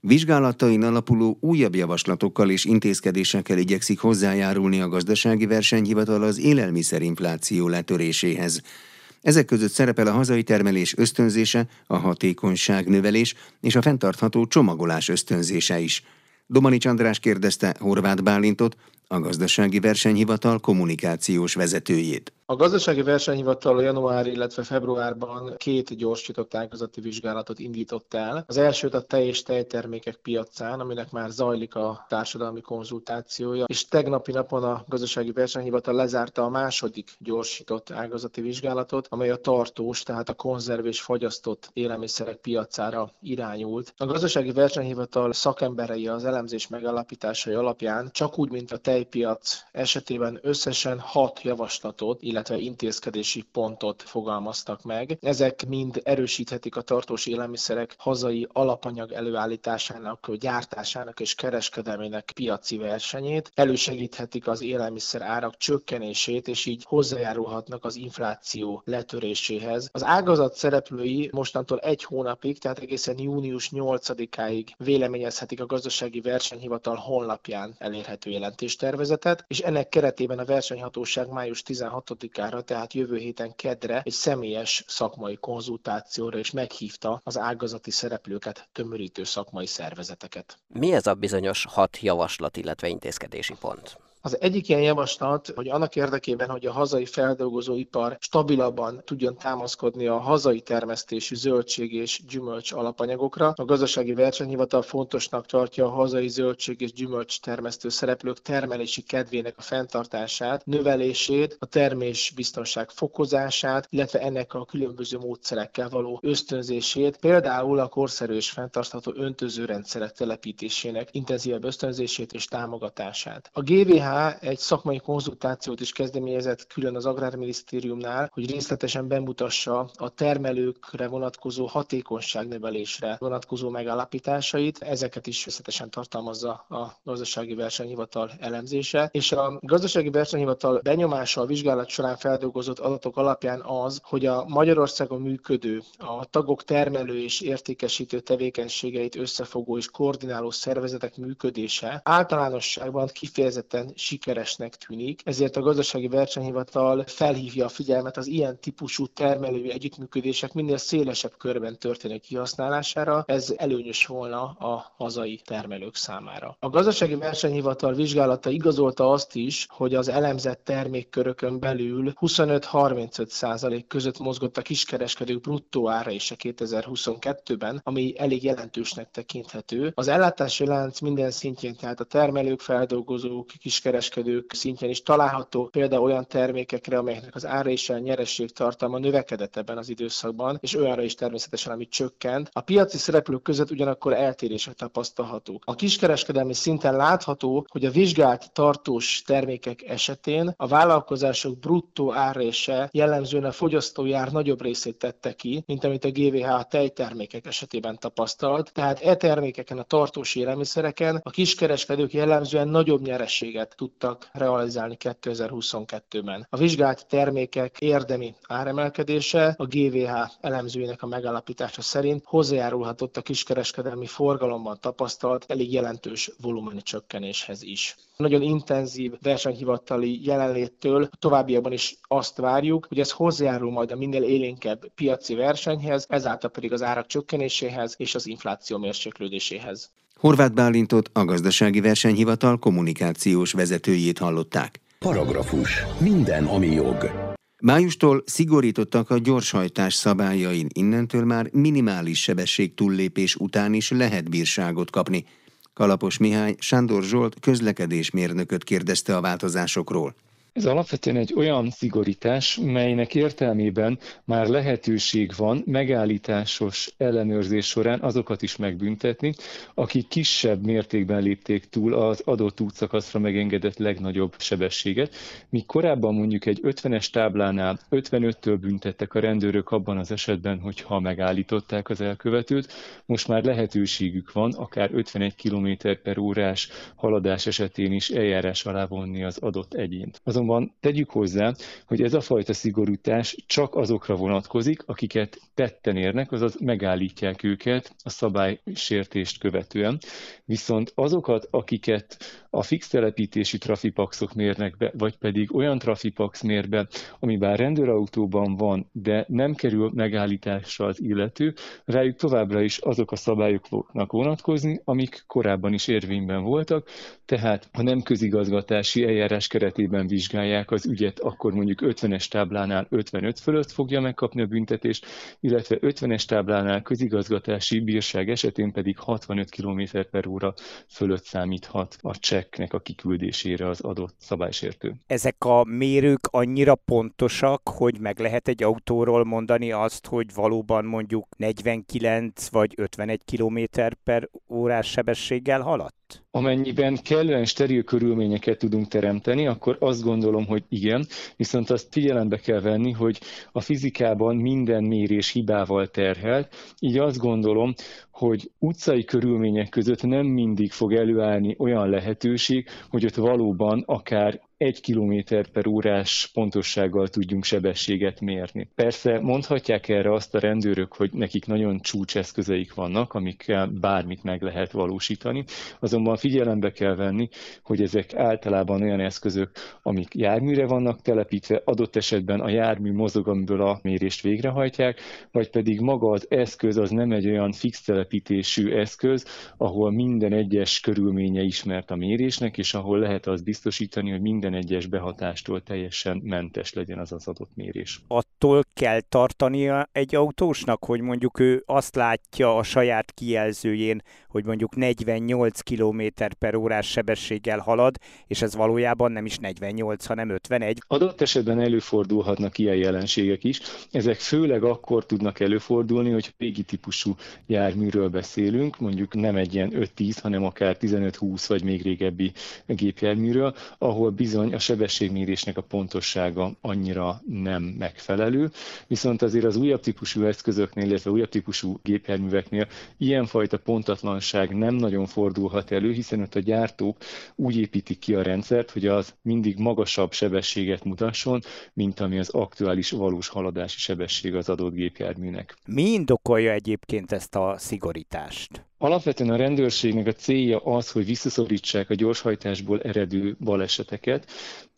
Vizsgálatain alapuló újabb javaslatokkal és intézkedésekkel igyekszik hozzájárulni a gazdasági versenyhivatal az élelmiszerinfláció letöréséhez. Ezek között szerepel a hazai termelés ösztönzése, a hatékonyság növelés és a fenntartható csomagolás ösztönzése is. Domanics András kérdezte Horváth Bálintot, a gazdasági versenyhivatal kommunikációs vezetőjét. A gazdasági versenyhivatal január, illetve februárban két gyorsított ágazati vizsgálatot indított el. Az elsőt a tej és tejtermékek piacán, aminek már zajlik a társadalmi konzultációja, és tegnapi napon a gazdasági versenyhivatal lezárta a második gyorsított ágazati vizsgálatot, amely a tartós, tehát a konzerv és fagyasztott élelmiszerek piacára irányult. A gazdasági versenyhivatal szakemberei az elemzés megalapításai alapján csak úgy, mint a tejpiac esetében összesen hat javaslatot, illetve intézkedési pontot fogalmaztak meg. Ezek mind erősíthetik a tartós élelmiszerek hazai alapanyag előállításának, gyártásának és kereskedelmének piaci versenyét, elősegíthetik az élelmiszer árak csökkenését, és így hozzájárulhatnak az infláció letöréséhez. Az ágazat szereplői mostantól egy hónapig, tehát egészen június 8-áig véleményezhetik a gazdasági versenyhivatal honlapján elérhető jelentéstervezetet, és ennek keretében a versenyhatóság május 16 ára tehát jövő héten kedre egy személyes szakmai konzultációra is meghívta az ágazati szereplőket tömörítő szakmai szervezeteket. Mi ez a bizonyos hat javaslat, illetve intézkedési pont? Az egyik ilyen javaslat, hogy annak érdekében, hogy a hazai feldolgozóipar stabilabban tudjon támaszkodni a hazai termesztésű zöldség és gyümölcs alapanyagokra, a gazdasági versenyhivatal fontosnak tartja a hazai zöldség és gyümölcs termesztő szereplők termelési kedvének a fenntartását, növelését, a termés biztonság fokozását, illetve ennek a különböző módszerekkel való ösztönzését, például a korszerű és fenntartható öntözőrendszerek telepítésének intenzívebb ösztönzését és támogatását. A GVH egy szakmai konzultációt is kezdeményezett külön az Agrárminisztériumnál, hogy részletesen bemutassa a termelőkre vonatkozó hatékonyságnövelésre vonatkozó megállapításait. Ezeket is részletesen tartalmazza a gazdasági versenyhivatal elemzése. És a gazdasági versenyhivatal benyomása a vizsgálat során feldolgozott adatok alapján az, hogy a Magyarországon működő, a tagok termelő és értékesítő tevékenységeit összefogó és koordináló szervezetek működése általánosságban kifejezetten sikeresnek tűnik, ezért a gazdasági versenyhivatal felhívja a figyelmet az ilyen típusú termelői együttműködések minél szélesebb körben történő kihasználására, ez előnyös volna a hazai termelők számára. A gazdasági versenyhivatal vizsgálata igazolta azt is, hogy az elemzett termékkörökön belül 25-35 százalék között mozgott a kiskereskedők bruttó ára is a 2022-ben, ami elég jelentősnek tekinthető. Az ellátási lánc minden szintjén, tehát a termelők, feldolgozók, kiskereskedők, kiskereskedők szintjén is található például olyan termékekre, amelyeknek az ára és a nyereség tartalma növekedett ebben az időszakban, és olyanra is természetesen, ami csökkent. A piaci szereplők között ugyanakkor eltérések tapasztalhatók. A kiskereskedelmi szinten látható, hogy a vizsgált tartós termékek esetén a vállalkozások bruttó árése jellemzően a fogyasztói ár nagyobb részét tette ki, mint amit a GVH a tejtermékek esetében tapasztalt. Tehát e termékeken, a tartós élelmiszereken a kiskereskedők jellemzően nagyobb nyereséget tudtak realizálni 2022-ben. A vizsgált termékek érdemi áremelkedése a GVH elemzőinek a megállapítása szerint hozzájárulhatott a kiskereskedelmi forgalomban tapasztalt elég jelentős volumeni csökkenéshez is. Nagyon intenzív versenyhivatali jelenléttől továbbiakban is azt várjuk, hogy ez hozzájárul majd a minél élénkebb piaci versenyhez, ezáltal pedig az árak csökkenéséhez és az infláció mérséklődéséhez. Horváth Bálintot a gazdasági versenyhivatal kommunikációs vezetőjét hallották. Paragrafus. Minden, ami jog. Májustól szigorítottak a gyorshajtás szabályain, innentől már minimális sebesség túllépés után is lehet bírságot kapni. Kalapos Mihály Sándor Zsolt közlekedésmérnököt kérdezte a változásokról. Ez alapvetően egy olyan szigorítás, melynek értelmében már lehetőség van megállításos ellenőrzés során azokat is megbüntetni, akik kisebb mértékben lépték túl az adott útszakaszra megengedett legnagyobb sebességet. Míg korábban mondjuk egy 50-es táblánál 55-től büntettek a rendőrök abban az esetben, hogyha megállították az elkövetőt, most már lehetőségük van akár 51 km per órás haladás esetén is eljárás alá vonni az adott egyént. Az Azonban tegyük hozzá, hogy ez a fajta szigorítás csak azokra vonatkozik, akiket tetten érnek, azaz megállítják őket a szabálysértést követően. Viszont azokat, akiket a fix telepítési trafipaxok mérnek be, vagy pedig olyan trafipax mér be, ami bár rendőrautóban van, de nem kerül megállításra az illető, rájuk továbbra is azok a szabályok fognak vonatkozni, amik korábban is érvényben voltak, tehát ha nem közigazgatási eljárás keretében vizsgálják az ügyet, akkor mondjuk 50-es táblánál 55 fölött fogja megkapni a büntetést, illetve 50-es táblánál közigazgatási bírság esetén pedig 65 km per óra fölött számíthat a csekknek a kiküldésére az adott szabálysértő. Ezek a mérők annyira pontosak, hogy meg lehet egy autóról mondani azt, hogy valóban mondjuk 49 vagy 51 km per órás sebességgel haladt? Amennyiben kellően steril körülményeket tudunk teremteni, akkor azt gondolom, hogy igen, viszont azt figyelembe kell venni, hogy a fizikában minden mérés hibával terhelt, így azt gondolom, hogy utcai körülmények között nem mindig fog előállni olyan lehetőség, hogy ott valóban akár egy kilométer per órás pontossággal tudjunk sebességet mérni. Persze mondhatják erre azt a rendőrök, hogy nekik nagyon csúcseszközeik vannak, amikkel bármit meg lehet valósítani, azonban figyelembe kell venni, hogy ezek általában olyan eszközök, amik járműre vannak telepítve, adott esetben a jármű mozog, amiből a mérést végrehajtják, vagy pedig maga az eszköz az nem egy olyan fix telepítésű eszköz, ahol minden egyes körülménye ismert a mérésnek, és ahol lehet azt biztosítani, hogy minden egyes behatástól teljesen mentes legyen az az adott mérés. Attól kell tartania egy autósnak, hogy mondjuk ő azt látja a saját kijelzőjén, hogy mondjuk 48 km per órás sebességgel halad, és ez valójában nem is 48, hanem 51. Adott esetben előfordulhatnak ilyen jelenségek is. Ezek főleg akkor tudnak előfordulni, hogy régi típusú járműről beszélünk, mondjuk nem egy ilyen 5-10, hanem akár 15-20 vagy még régebbi gépjárműről, ahol bizony a sebességmérésnek a pontossága annyira nem megfelelő, viszont azért az újabb típusú eszközöknél, illetve újabb típusú gépjárműveknél ilyenfajta pontatlanság biztonság nem nagyon fordulhat elő, hiszen ott a gyártók úgy építik ki a rendszert, hogy az mindig magasabb sebességet mutasson, mint ami az aktuális valós haladási sebesség az adott gépjárműnek. Mi indokolja egyébként ezt a szigorítást? Alapvetően a rendőrségnek a célja az, hogy visszaszorítsák a gyorshajtásból eredő baleseteket,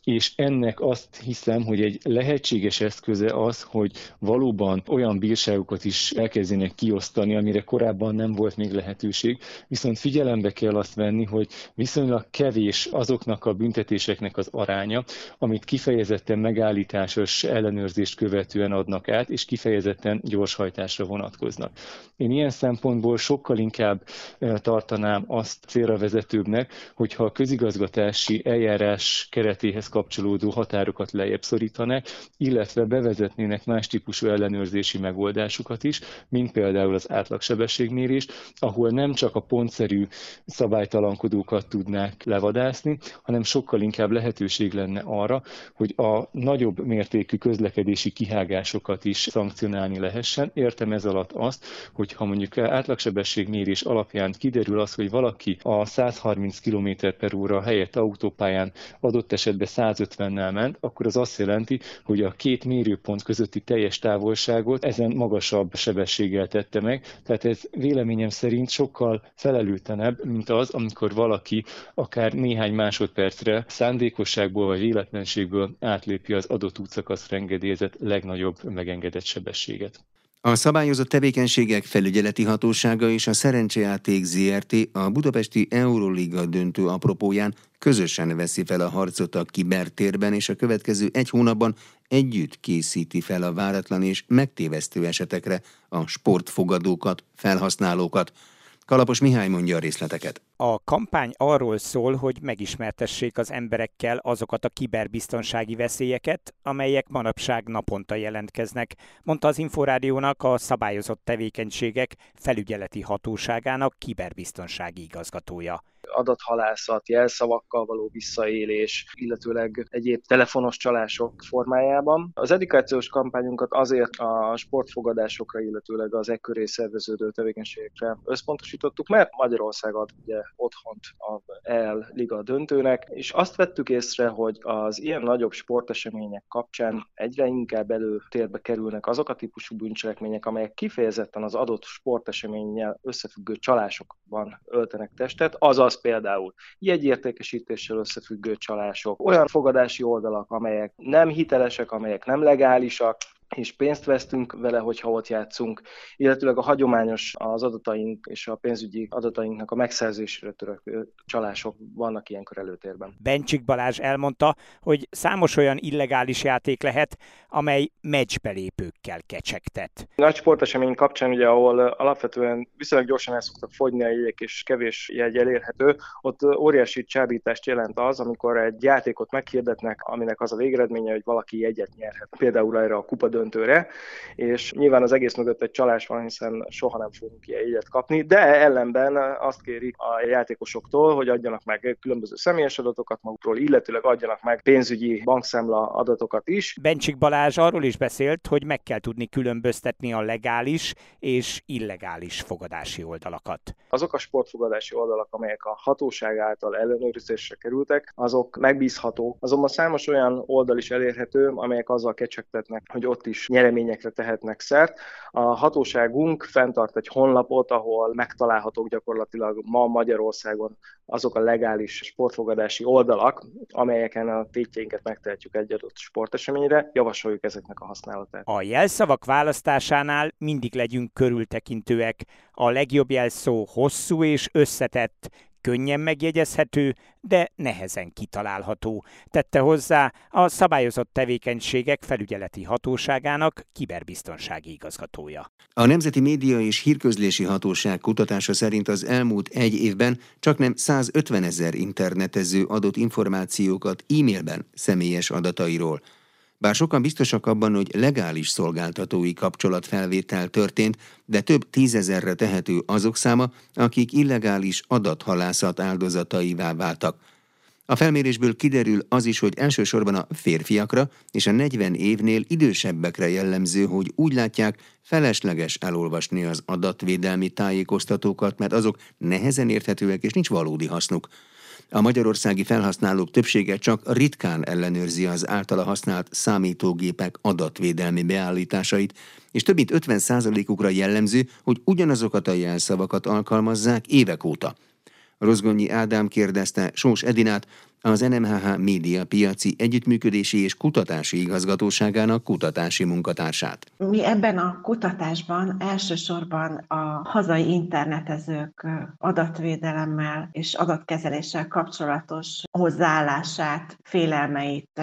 és ennek azt hiszem, hogy egy lehetséges eszköze az, hogy valóban olyan bírságokat is elkezdenek kiosztani, amire korábban nem volt még lehetőség, viszont figyelembe kell azt venni, hogy viszonylag kevés azoknak a büntetéseknek az aránya, amit kifejezetten megállításos ellenőrzést követően adnak át, és kifejezetten gyorshajtásra vonatkoznak. Én ilyen szempontból sokkal inkább eh, tartanám azt célra vezetőbbnek, hogyha a közigazgatási eljárás keretéhez kapcsolódó határokat lejjebb szorítanak, illetve bevezetnének más típusú ellenőrzési megoldásokat is, mint például az átlagsebességmérés, ahol nem csak a pontszerű szabálytalankodókat tudnák levadászni, hanem sokkal inkább lehetőség lenne arra, hogy a nagyobb mértékű közlekedési kihágásokat is szankcionálni lehessen. Értem ez alatt azt, hogy ha mondjuk átlagsebességmérés alapján kiderül az, hogy valaki a 130 km per óra helyett autópályán adott esetben 150-nel ment, akkor az azt jelenti, hogy a két mérőpont közötti teljes távolságot ezen magasabb sebességgel tette meg. Tehát ez véleményem szerint sokkal felelőtlenebb, mint az, amikor valaki akár néhány másodpercre szándékosságból vagy véletlenségből átlépi az adott útszakaszra engedélyezett legnagyobb megengedett sebességet. A szabályozott tevékenységek felügyeleti hatósága és a Szerencsejáték ZRT a budapesti Euroliga döntő apropóján közösen veszi fel a harcot a kibertérben, és a következő egy hónapban együtt készíti fel a váratlan és megtévesztő esetekre a sportfogadókat, felhasználókat, Kalapos Mihály mondja a részleteket. A kampány arról szól, hogy megismertessék az emberekkel azokat a kiberbiztonsági veszélyeket, amelyek manapság naponta jelentkeznek, mondta az Inforádiónak a szabályozott tevékenységek felügyeleti hatóságának kiberbiztonsági igazgatója adathalászat, jelszavakkal való visszaélés, illetőleg egyéb telefonos csalások formájában. Az edukációs kampányunkat azért a sportfogadásokra, illetőleg az ekköré szerveződő tevékenységekre összpontosítottuk, mert Magyarország ad ugye otthont a EL Liga döntőnek, és azt vettük észre, hogy az ilyen nagyobb sportesemények kapcsán egyre inkább előtérbe kerülnek azok a típusú bűncselekmények, amelyek kifejezetten az adott sporteseménnyel összefüggő csalásokban öltenek testet, azaz például jegyértékesítéssel összefüggő csalások, olyan fogadási oldalak, amelyek nem hitelesek, amelyek nem legálisak, és pénzt vesztünk vele, hogyha ott játszunk, illetőleg a hagyományos az adataink és a pénzügyi adatainknak a megszerzésére törekvő csalások vannak ilyenkor előtérben. Bencsik Balázs elmondta, hogy számos olyan illegális játék lehet, amely meccsbelépőkkel kecsegtet. Nagy sportesemény kapcsán, ugye, ahol alapvetően viszonylag gyorsan el szoktak fogyni a jegyek, és kevés jegy elérhető, ott óriási csábítást jelent az, amikor egy játékot meghirdetnek, aminek az a végeredménye, hogy valaki jegyet nyerhet. Például erre a kupa döntőre, és nyilván az egész mögött egy csalás van, hiszen soha nem fogunk ilyen jegyet kapni, de ellenben azt kérik a játékosoktól, hogy adjanak meg különböző személyes adatokat magukról, illetőleg adjanak meg pénzügyi bankszámla adatokat is. Bencsik Balázs arról is beszélt, hogy meg kell tudni különböztetni a legális és illegális fogadási oldalakat. Azok a sportfogadási oldalak, amelyek a hatóság által ellenőrzésre kerültek, azok megbízhatók. Azonban számos olyan oldal is elérhető, amelyek azzal kecsegtetnek, hogy ott is nyereményekre tehetnek szert. A hatóságunk fenntart egy honlapot, ahol megtalálhatók gyakorlatilag ma Magyarországon azok a legális sportfogadási oldalak, amelyeken a tétjeinket megtehetjük egy adott sporteseményre, javasoljuk ezeknek a használatát. A jelszavak választásánál mindig legyünk körültekintőek. A legjobb jelszó hosszú és összetett, könnyen megjegyezhető, de nehezen kitalálható, tette hozzá a szabályozott tevékenységek felügyeleti hatóságának kiberbiztonsági igazgatója. A Nemzeti Média és Hírközlési Hatóság kutatása szerint az elmúlt egy évben csak nem 150 ezer internetező adott információkat e-mailben személyes adatairól. Bár sokan biztosak abban, hogy legális szolgáltatói kapcsolatfelvétel történt, de több tízezerre tehető azok száma, akik illegális adathalászat áldozataivá váltak. A felmérésből kiderül az is, hogy elsősorban a férfiakra és a 40 évnél idősebbekre jellemző, hogy úgy látják, felesleges elolvasni az adatvédelmi tájékoztatókat, mert azok nehezen érthetőek és nincs valódi hasznuk. A magyarországi felhasználók többsége csak ritkán ellenőrzi az általa használt számítógépek adatvédelmi beállításait, és több mint 50%-ukra jellemző, hogy ugyanazokat a jelszavakat alkalmazzák évek óta. Rozgonyi Ádám kérdezte Sós Edinát, az NMHH Média Piaci Együttműködési és Kutatási Igazgatóságának kutatási munkatársát. Mi ebben a kutatásban elsősorban a hazai internetezők adatvédelemmel és adatkezeléssel kapcsolatos hozzáállását, félelmeit,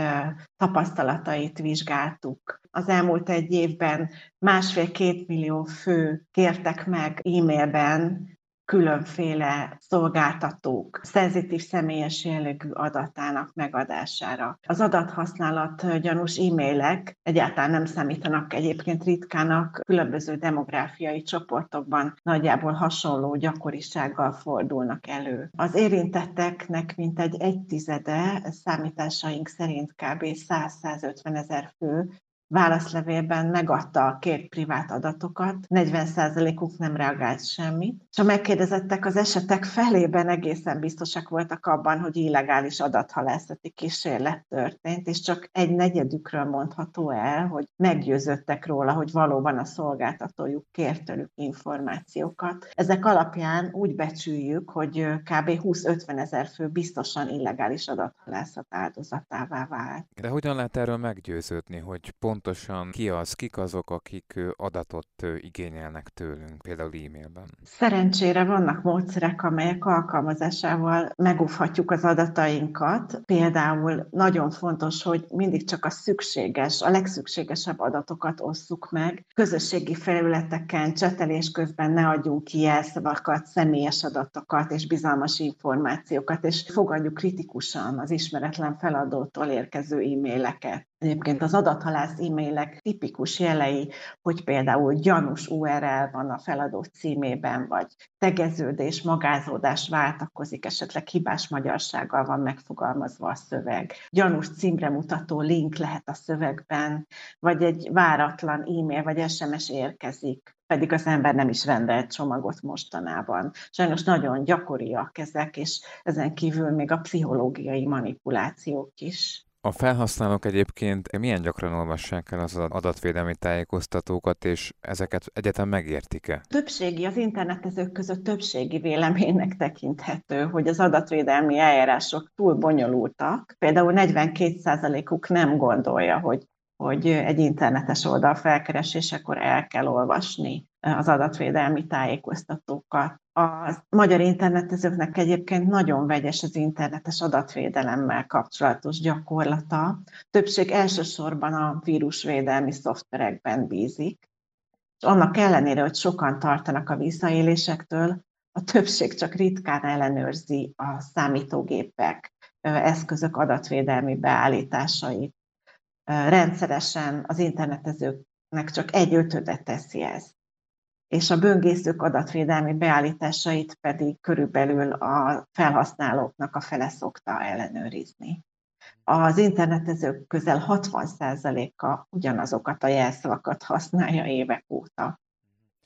tapasztalatait vizsgáltuk. Az elmúlt egy évben másfél-két millió fő kértek meg e-mailben különféle szolgáltatók szenzitív személyes jellegű adatának megadására. Az adathasználat gyanús e-mailek egyáltalán nem számítanak egyébként ritkának, különböző demográfiai csoportokban nagyjából hasonló gyakorisággal fordulnak elő. Az érintetteknek mintegy egy tizede számításaink szerint kb. 100-150 ezer fő válaszlevélben megadta a két privát adatokat, 40%-uk nem reagált semmit, és a megkérdezettek az esetek felében egészen biztosak voltak abban, hogy illegális adathalászati kísérlet történt, és csak egy negyedükről mondható el, hogy meggyőződtek róla, hogy valóban a szolgáltatójuk kért tőlük információkat. Ezek alapján úgy becsüljük, hogy kb. 20-50 ezer fő biztosan illegális adathalászat áldozatává vált. De hogyan lehet erről meggyőződni, hogy pont pontosan ki az, kik azok, akik adatot igényelnek tőlünk, például e-mailben? Szerencsére vannak módszerek, amelyek alkalmazásával megúvhatjuk az adatainkat. Például nagyon fontos, hogy mindig csak a szükséges, a legszükségesebb adatokat osszuk meg. Közösségi felületeken, csetelés közben ne adjunk ki jelszavakat, személyes adatokat és bizalmas információkat, és fogadjuk kritikusan az ismeretlen feladótól érkező e-maileket. Egyébként az adathalász e-mailek tipikus jelei, hogy például gyanús URL van a feladó címében, vagy tegeződés, magázódás váltakozik, esetleg hibás magyarsággal van megfogalmazva a szöveg. Gyanús címre mutató link lehet a szövegben, vagy egy váratlan e-mail vagy SMS érkezik pedig az ember nem is rendelt csomagot mostanában. Sajnos nagyon gyakoriak ezek, és ezen kívül még a pszichológiai manipulációk is. A felhasználók egyébként milyen gyakran olvassák el az adatvédelmi tájékoztatókat, és ezeket egyetem megértik-e? Többségi, az internetezők között többségi véleménynek tekinthető, hogy az adatvédelmi eljárások túl bonyolultak. Például 42%-uk nem gondolja, hogy hogy egy internetes oldal felkeresésekor el kell olvasni az adatvédelmi tájékoztatókat. A magyar internetezőknek egyébként nagyon vegyes az internetes adatvédelemmel kapcsolatos gyakorlata. Többség elsősorban a vírusvédelmi szoftverekben bízik. És annak ellenére, hogy sokan tartanak a visszaélésektől, a többség csak ritkán ellenőrzi a számítógépek, eszközök adatvédelmi beállításait. Rendszeresen az internetezőknek csak egy ötödet teszi ez és a böngészők adatvédelmi beállításait pedig körülbelül a felhasználóknak a fele szokta ellenőrizni. Az internetezők közel 60%-a ugyanazokat a jelszavakat használja évek óta.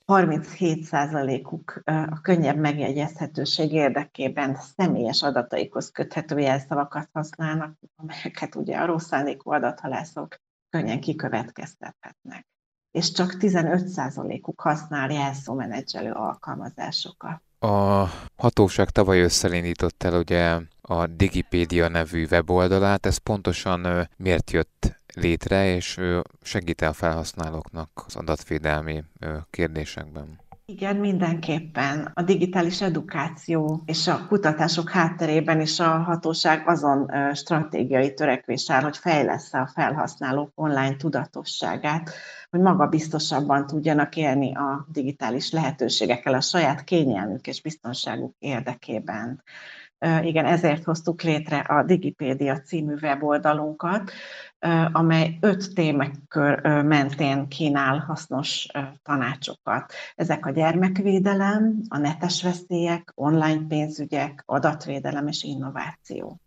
37%-uk a könnyebb megjegyezhetőség érdekében személyes adataikhoz köthető jelszavakat használnak, amelyeket ugye a rossz szándékú adathalászok könnyen kikövetkeztethetnek és csak 15%-uk használ jelszómenedzselő alkalmazásokat. A hatóság tavaly összelindított el ugye a Digipédia nevű weboldalát, ez pontosan miért jött létre, és segít a felhasználóknak az adatvédelmi kérdésekben? Igen, mindenképpen. A digitális edukáció és a kutatások hátterében is a hatóság azon stratégiai törekvés áll, hogy fejlesz a felhasználók online tudatosságát, hogy magabiztosabban tudjanak élni a digitális lehetőségekkel a saját kényelmük és biztonságuk érdekében. Igen, ezért hoztuk létre a Digipédia című weboldalunkat, amely öt témakör mentén kínál hasznos tanácsokat. Ezek a gyermekvédelem, a netes veszélyek, online pénzügyek, adatvédelem és innováció.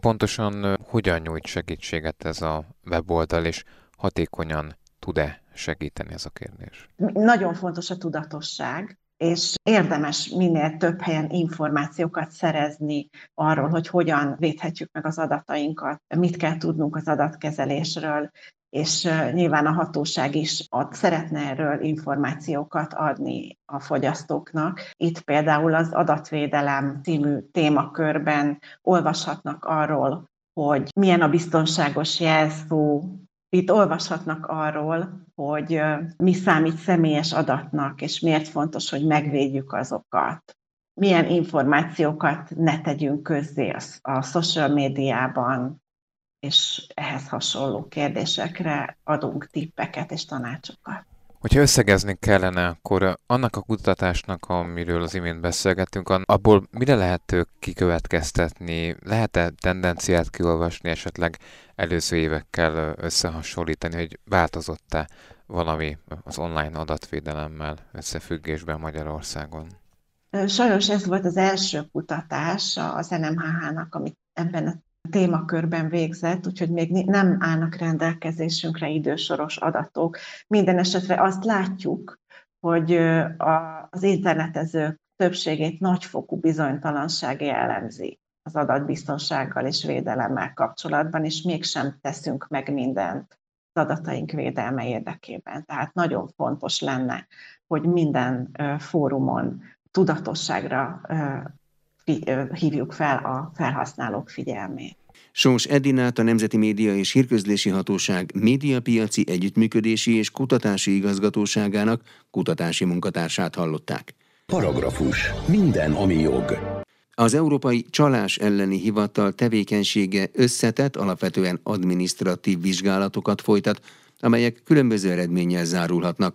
Pontosan hogyan nyújt segítséget ez a weboldal, és hatékonyan tud-e segíteni ez a kérdés? Nagyon fontos a tudatosság, és érdemes minél több helyen információkat szerezni arról, hogy hogyan védhetjük meg az adatainkat, mit kell tudnunk az adatkezelésről, és nyilván a hatóság is ad, szeretne erről információkat adni a fogyasztóknak. Itt például az adatvédelem című témakörben olvashatnak arról, hogy milyen a biztonságos jelszó, itt olvashatnak arról, hogy mi számít személyes adatnak, és miért fontos, hogy megvédjük azokat. Milyen információkat ne tegyünk közzé a social médiában, és ehhez hasonló kérdésekre adunk tippeket és tanácsokat. Hogyha összegezni kellene, akkor annak a kutatásnak, amiről az imént beszélgettünk, abból mire lehet kikövetkeztetni? Lehet-e tendenciát kiolvasni, esetleg előző évekkel összehasonlítani, hogy változott-e valami az online adatvédelemmel összefüggésben Magyarországon? Sajnos ez volt az első kutatás az NMHH-nak, amit ebben a témakörben végzett, úgyhogy még nem állnak rendelkezésünkre idősoros adatok. Minden esetre azt látjuk, hogy az internetezők többségét nagyfokú bizonytalanság jellemzi az adatbiztonsággal és védelemmel kapcsolatban, és mégsem teszünk meg mindent az adataink védelme érdekében. Tehát nagyon fontos lenne, hogy minden fórumon tudatosságra hívjuk fel a felhasználók figyelmét. Sós Edinát a Nemzeti Média és Hírközlési Hatóság médiapiaci együttműködési és kutatási igazgatóságának kutatási munkatársát hallották. Paragrafus. Minden, ami jog. Az Európai Csalás elleni Hivatal tevékenysége összetett, alapvetően adminisztratív vizsgálatokat folytat, amelyek különböző eredménnyel zárulhatnak.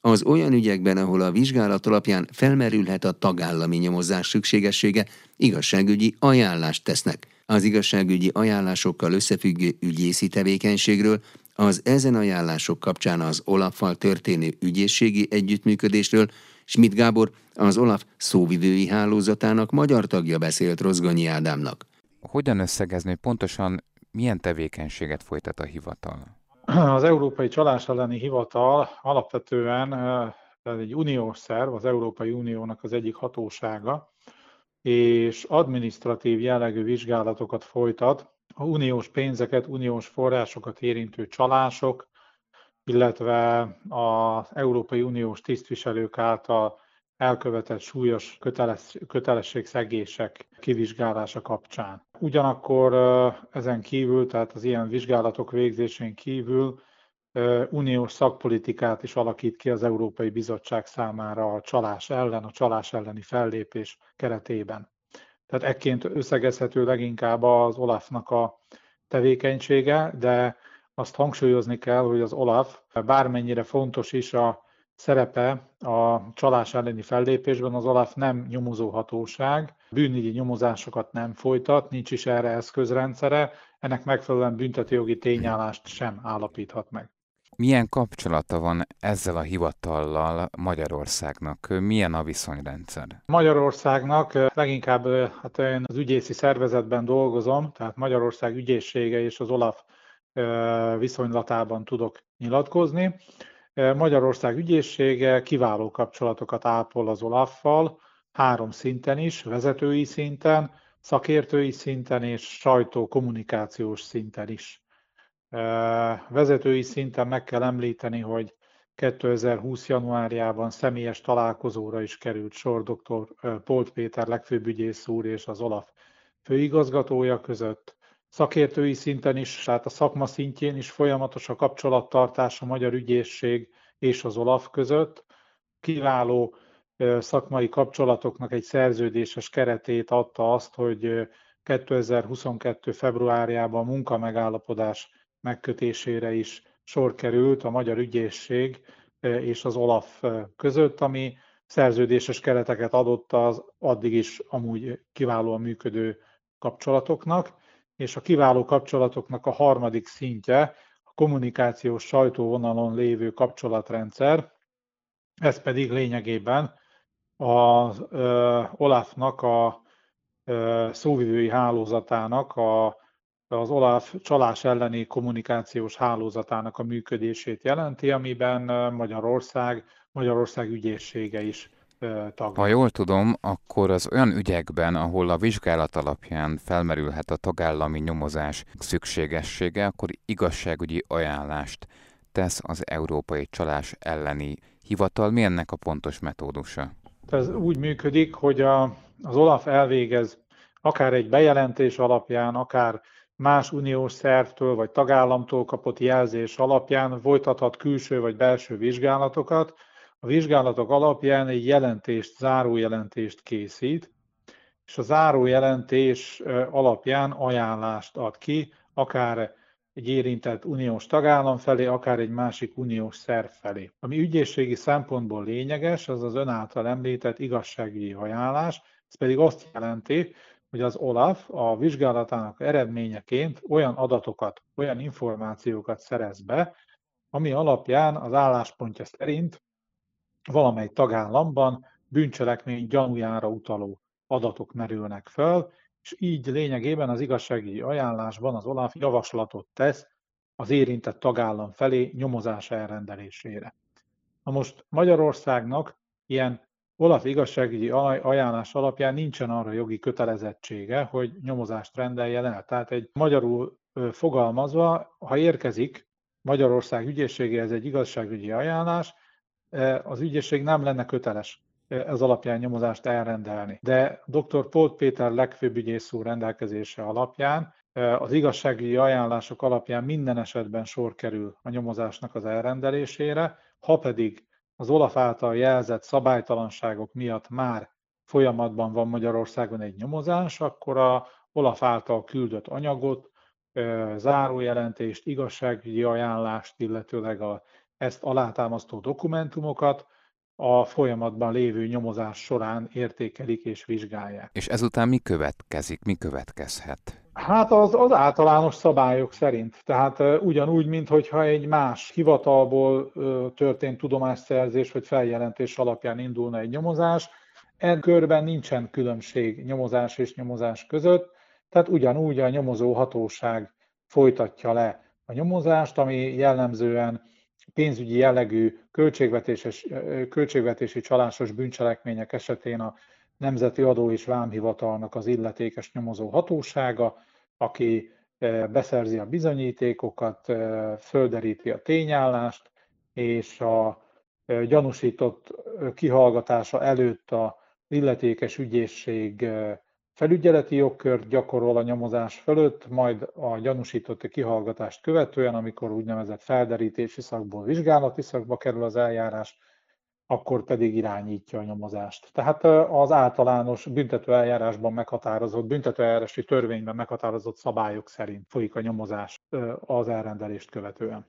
Az olyan ügyekben, ahol a vizsgálat alapján felmerülhet a tagállami nyomozás szükségessége, igazságügyi ajánlást tesznek. Az igazságügyi ajánlásokkal összefüggő ügyészi tevékenységről, az ezen ajánlások kapcsán az Olaffal történő ügyészségi együttműködésről Schmidt Gábor, az Olaf szóvivői hálózatának magyar tagja beszélt Rozgonyi Ádámnak. Hogyan összegezni, pontosan milyen tevékenységet folytat a hivatal? Az Európai Csalás elleni Hivatal alapvetően egy uniós szerv, az Európai Uniónak az egyik hatósága, és administratív jellegű vizsgálatokat folytat a uniós pénzeket, uniós forrásokat érintő csalások, illetve az Európai Uniós tisztviselők által elkövetett súlyos köteles, kötelességszegések kivizsgálása kapcsán. Ugyanakkor ezen kívül, tehát az ilyen vizsgálatok végzésén kívül uniós szakpolitikát is alakít ki az Európai Bizottság számára a csalás ellen, a csalás elleni fellépés keretében. Tehát ekként összegezhető leginkább az Olafnak a tevékenysége, de azt hangsúlyozni kell, hogy az Olaf bármennyire fontos is a szerepe a csalás elleni fellépésben, az Olaf nem nyomozóhatóság, bűnügyi nyomozásokat nem folytat, nincs is erre eszközrendszere, ennek megfelelően büntetőjogi tényállást sem állapíthat meg. Milyen kapcsolata van ezzel a hivatallal Magyarországnak? Milyen a viszonyrendszer? Magyarországnak leginkább hát én az ügyészi szervezetben dolgozom, tehát Magyarország ügyészsége és az OLAF viszonylatában tudok nyilatkozni. Magyarország ügyészsége kiváló kapcsolatokat ápol az OLAF-fal, három szinten is, vezetői szinten, szakértői szinten és sajtó-kommunikációs szinten is. Vezetői szinten meg kell említeni, hogy 2020. januárjában személyes találkozóra is került sor dr. Polt Péter legfőbb ügyész úr és az OLAF főigazgatója között. Szakértői szinten is, tehát a szakma szintjén is folyamatos a kapcsolattartás a magyar ügyészség és az OLAF között. Kiváló szakmai kapcsolatoknak egy szerződéses keretét adta azt, hogy 2022. februárjában munkamegállapodás megkötésére is sor került a magyar ügyészség és az OLAF között, ami szerződéses kereteket adott az addig is amúgy kiválóan működő kapcsolatoknak, és a kiváló kapcsolatoknak a harmadik szintje a kommunikációs sajtóvonalon lévő kapcsolatrendszer, ez pedig lényegében az Olafnak a szóvivői hálózatának a az OLAF csalás elleni kommunikációs hálózatának a működését jelenti, amiben Magyarország, Magyarország ügyészsége is tagja. Ha jól tudom, akkor az olyan ügyekben, ahol a vizsgálat alapján felmerülhet a tagállami nyomozás szükségessége, akkor igazságügyi ajánlást tesz az Európai Csalás elleni hivatal. Mi ennek a pontos metódusa? Ez úgy működik, hogy a, az OLAF elvégez akár egy bejelentés alapján, akár más uniós szervtől vagy tagállamtól kapott jelzés alapján folytathat külső vagy belső vizsgálatokat. A vizsgálatok alapján egy jelentést, zárójelentést készít, és a zárójelentés alapján ajánlást ad ki, akár egy érintett uniós tagállam felé, akár egy másik uniós szerv felé. Ami ügyészségi szempontból lényeges, az az ön által említett igazságügyi ajánlás, ez pedig azt jelenti, hogy az OLAF a vizsgálatának eredményeként olyan adatokat, olyan információkat szerez be, ami alapján az álláspontja szerint valamely tagállamban bűncselekmény gyanújára utaló adatok merülnek föl, és így lényegében az igazságügyi ajánlásban az OLAF javaslatot tesz az érintett tagállam felé nyomozás elrendelésére. Na most Magyarországnak ilyen Olaf igazságügyi ajánlás alapján nincsen arra jogi kötelezettsége, hogy nyomozást rendeljen el. Tehát egy magyarul fogalmazva, ha érkezik Magyarország ügyészségéhez egy igazságügyi ajánlás, az ügyészség nem lenne köteles ez alapján nyomozást elrendelni. De dr. Polt Péter legfőbb ügyész úr rendelkezése alapján az igazságügyi ajánlások alapján minden esetben sor kerül a nyomozásnak az elrendelésére, ha pedig az Olaf által jelzett szabálytalanságok miatt már folyamatban van Magyarországon egy nyomozás, akkor a Olaf által küldött anyagot, zárójelentést, igazságügyi ajánlást, illetőleg a, ezt alátámasztó dokumentumokat a folyamatban lévő nyomozás során értékelik és vizsgálják. És ezután mi következik, mi következhet? Hát az, az általános szabályok szerint. Tehát uh, ugyanúgy, mintha egy más hivatalból uh, történt tudomásszerzés vagy feljelentés alapján indulna egy nyomozás, Ennek körben nincsen különbség nyomozás és nyomozás között, tehát ugyanúgy a nyomozó hatóság folytatja le a nyomozást, ami jellemzően pénzügyi jellegű költségvetési csalásos bűncselekmények esetén a Nemzeti Adó és Vámhivatalnak az illetékes nyomozó hatósága, aki beszerzi a bizonyítékokat, földeríti a tényállást, és a gyanúsított kihallgatása előtt a illetékes ügyészség felügyeleti jogkört gyakorol a nyomozás fölött, majd a gyanúsítotti kihallgatást követően, amikor úgynevezett felderítési szakból vizsgálati szakba kerül az eljárás, akkor pedig irányítja a nyomozást. Tehát az általános büntető eljárásban meghatározott, büntetőeljárási törvényben meghatározott szabályok szerint folyik a nyomozás az elrendelést követően.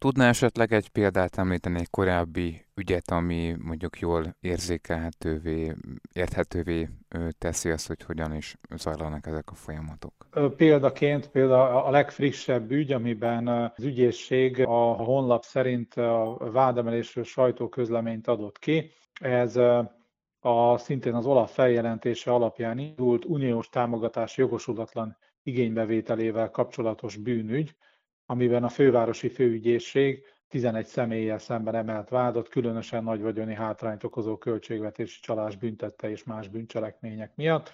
Tudná esetleg egy példát említeni egy korábbi ügyet, ami mondjuk jól érzékelhetővé, érthetővé teszi azt, hogy hogyan is zajlanak ezek a folyamatok? Példaként például a legfrissebb ügy, amiben az ügyészség a honlap szerint a vádemelésről sajtóközleményt adott ki. Ez a, szintén az Olaf feljelentése alapján indult uniós támogatás jogosulatlan igénybevételével kapcsolatos bűnügy, amiben a fővárosi főügyészség 11 személlyel szemben emelt vádat, különösen nagy vagyoni hátrányt okozó költségvetési csalás büntette és más bűncselekmények miatt.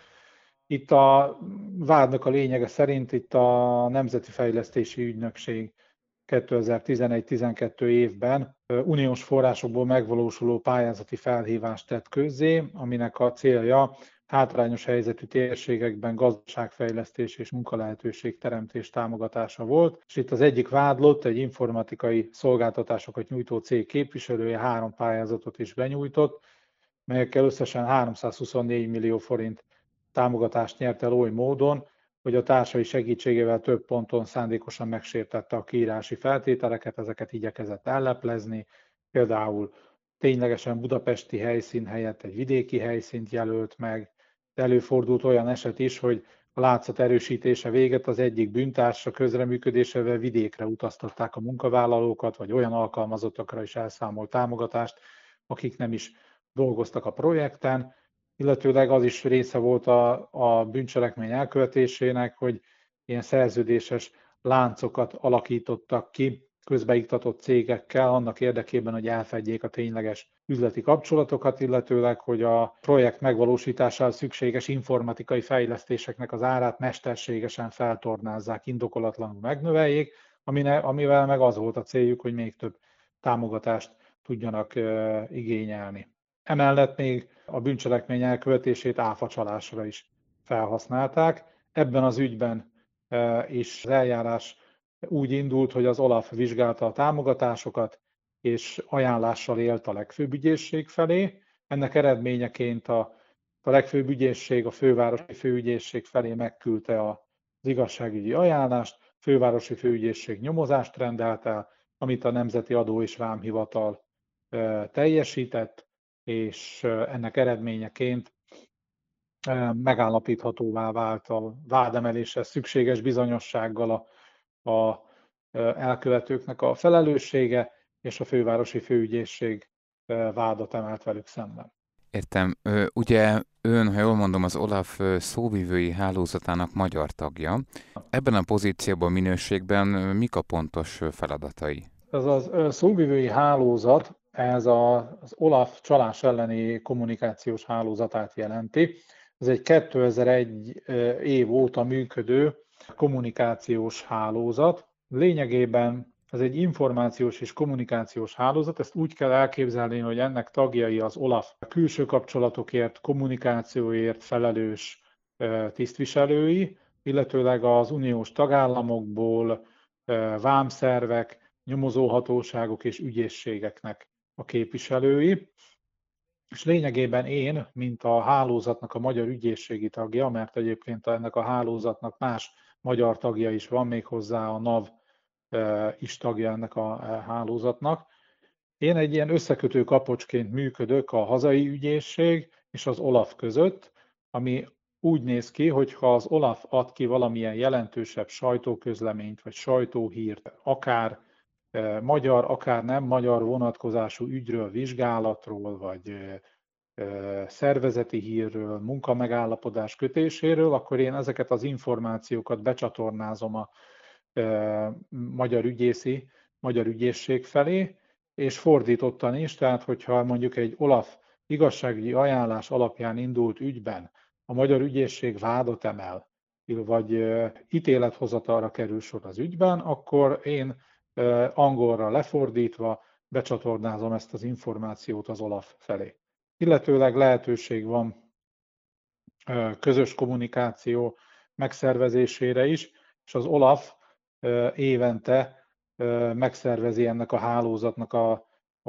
Itt a vádnak a lényege szerint itt a Nemzeti Fejlesztési Ügynökség 2011-12 évben uniós forrásokból megvalósuló pályázati felhívást tett közzé, aminek a célja hátrányos helyzetű térségekben gazdaságfejlesztés és munkalehetőség teremtés támogatása volt, és itt az egyik vádlott, egy informatikai szolgáltatásokat nyújtó cég képviselője három pályázatot is benyújtott, melyekkel összesen 324 millió forint támogatást nyert el oly módon, hogy a társai segítségével több ponton szándékosan megsértette a kiírási feltételeket, ezeket igyekezett elleplezni, például ténylegesen budapesti helyszín helyett egy vidéki helyszínt jelölt meg, előfordult olyan eset is, hogy a látszat erősítése véget az egyik bűntársa közreműködésével vidékre utaztatták a munkavállalókat, vagy olyan alkalmazottakra is elszámolt támogatást, akik nem is dolgoztak a projekten, illetőleg az is része volt a, a bűncselekmény elkövetésének, hogy ilyen szerződéses láncokat alakítottak ki közbeiktatott cégekkel annak érdekében, hogy elfedjék a tényleges üzleti kapcsolatokat, illetőleg, hogy a projekt megvalósításához szükséges informatikai fejlesztéseknek az árát mesterségesen feltornázzák, indokolatlanul megnöveljék, amivel meg az volt a céljuk, hogy még több támogatást tudjanak igényelni. Emellett még a bűncselekmény elkövetését áfacsalásra is felhasználták. Ebben az ügyben is az eljárás úgy indult, hogy az OLAF vizsgálta a támogatásokat, és ajánlással élt a legfőbb ügyészség felé. Ennek eredményeként a, a legfőbb ügyészség, a fővárosi főügyészség felé megküldte az igazságügyi ajánlást, fővárosi főügyészség nyomozást rendelt el, amit a Nemzeti Adó és Vámhivatal teljesített, és ennek eredményeként megállapíthatóvá vált a vádemeléshez szükséges bizonyossággal a a elkövetőknek a felelőssége, és a fővárosi főügyészség vádat emelt velük szemben. Értem. Ugye ön, ha jól mondom, az OLAF szóvivői hálózatának magyar tagja. Ebben a pozícióban, minőségben mik a pontos feladatai? Ez az szóvivői hálózat, ez az OLAF csalás elleni kommunikációs hálózatát jelenti. Ez egy 2001 év óta működő kommunikációs hálózat. Lényegében ez egy információs és kommunikációs hálózat, ezt úgy kell elképzelni, hogy ennek tagjai az OLAF külső kapcsolatokért, kommunikációért felelős tisztviselői, illetőleg az uniós tagállamokból vámszervek, nyomozóhatóságok és ügyészségeknek a képviselői. És lényegében én, mint a hálózatnak a magyar ügyészségi tagja, mert egyébként ennek a hálózatnak más magyar tagja is van, még hozzá a NAV is tagja ennek a hálózatnak. Én egy ilyen összekötő kapocsként működök a hazai ügyészség és az OLAF között, ami úgy néz ki, hogy ha az OLAF ad ki valamilyen jelentősebb sajtóközleményt vagy sajtóhírt, akár magyar, akár nem magyar vonatkozású ügyről, vizsgálatról, vagy szervezeti hírről, munkamegállapodás kötéséről, akkor én ezeket az információkat becsatornázom a magyar ügyészi magyar ügyészség felé, és fordítottan is, tehát hogyha mondjuk egy Olaf igazságügyi ajánlás alapján indult ügyben a magyar ügyészség vádat emel, vagy ítélethozatalra kerül sor az ügyben, akkor én angolra lefordítva becsatornázom ezt az információt az Olaf felé. Illetőleg lehetőség van közös kommunikáció megszervezésére is, és az Olaf évente megszervezi ennek a hálózatnak a,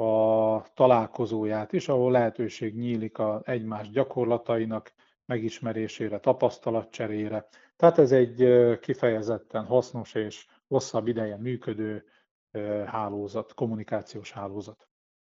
a találkozóját is, ahol lehetőség nyílik a egymás gyakorlatainak megismerésére, tapasztalatcserére. Tehát ez egy kifejezetten hasznos és hosszabb ideje működő hálózat, kommunikációs hálózat.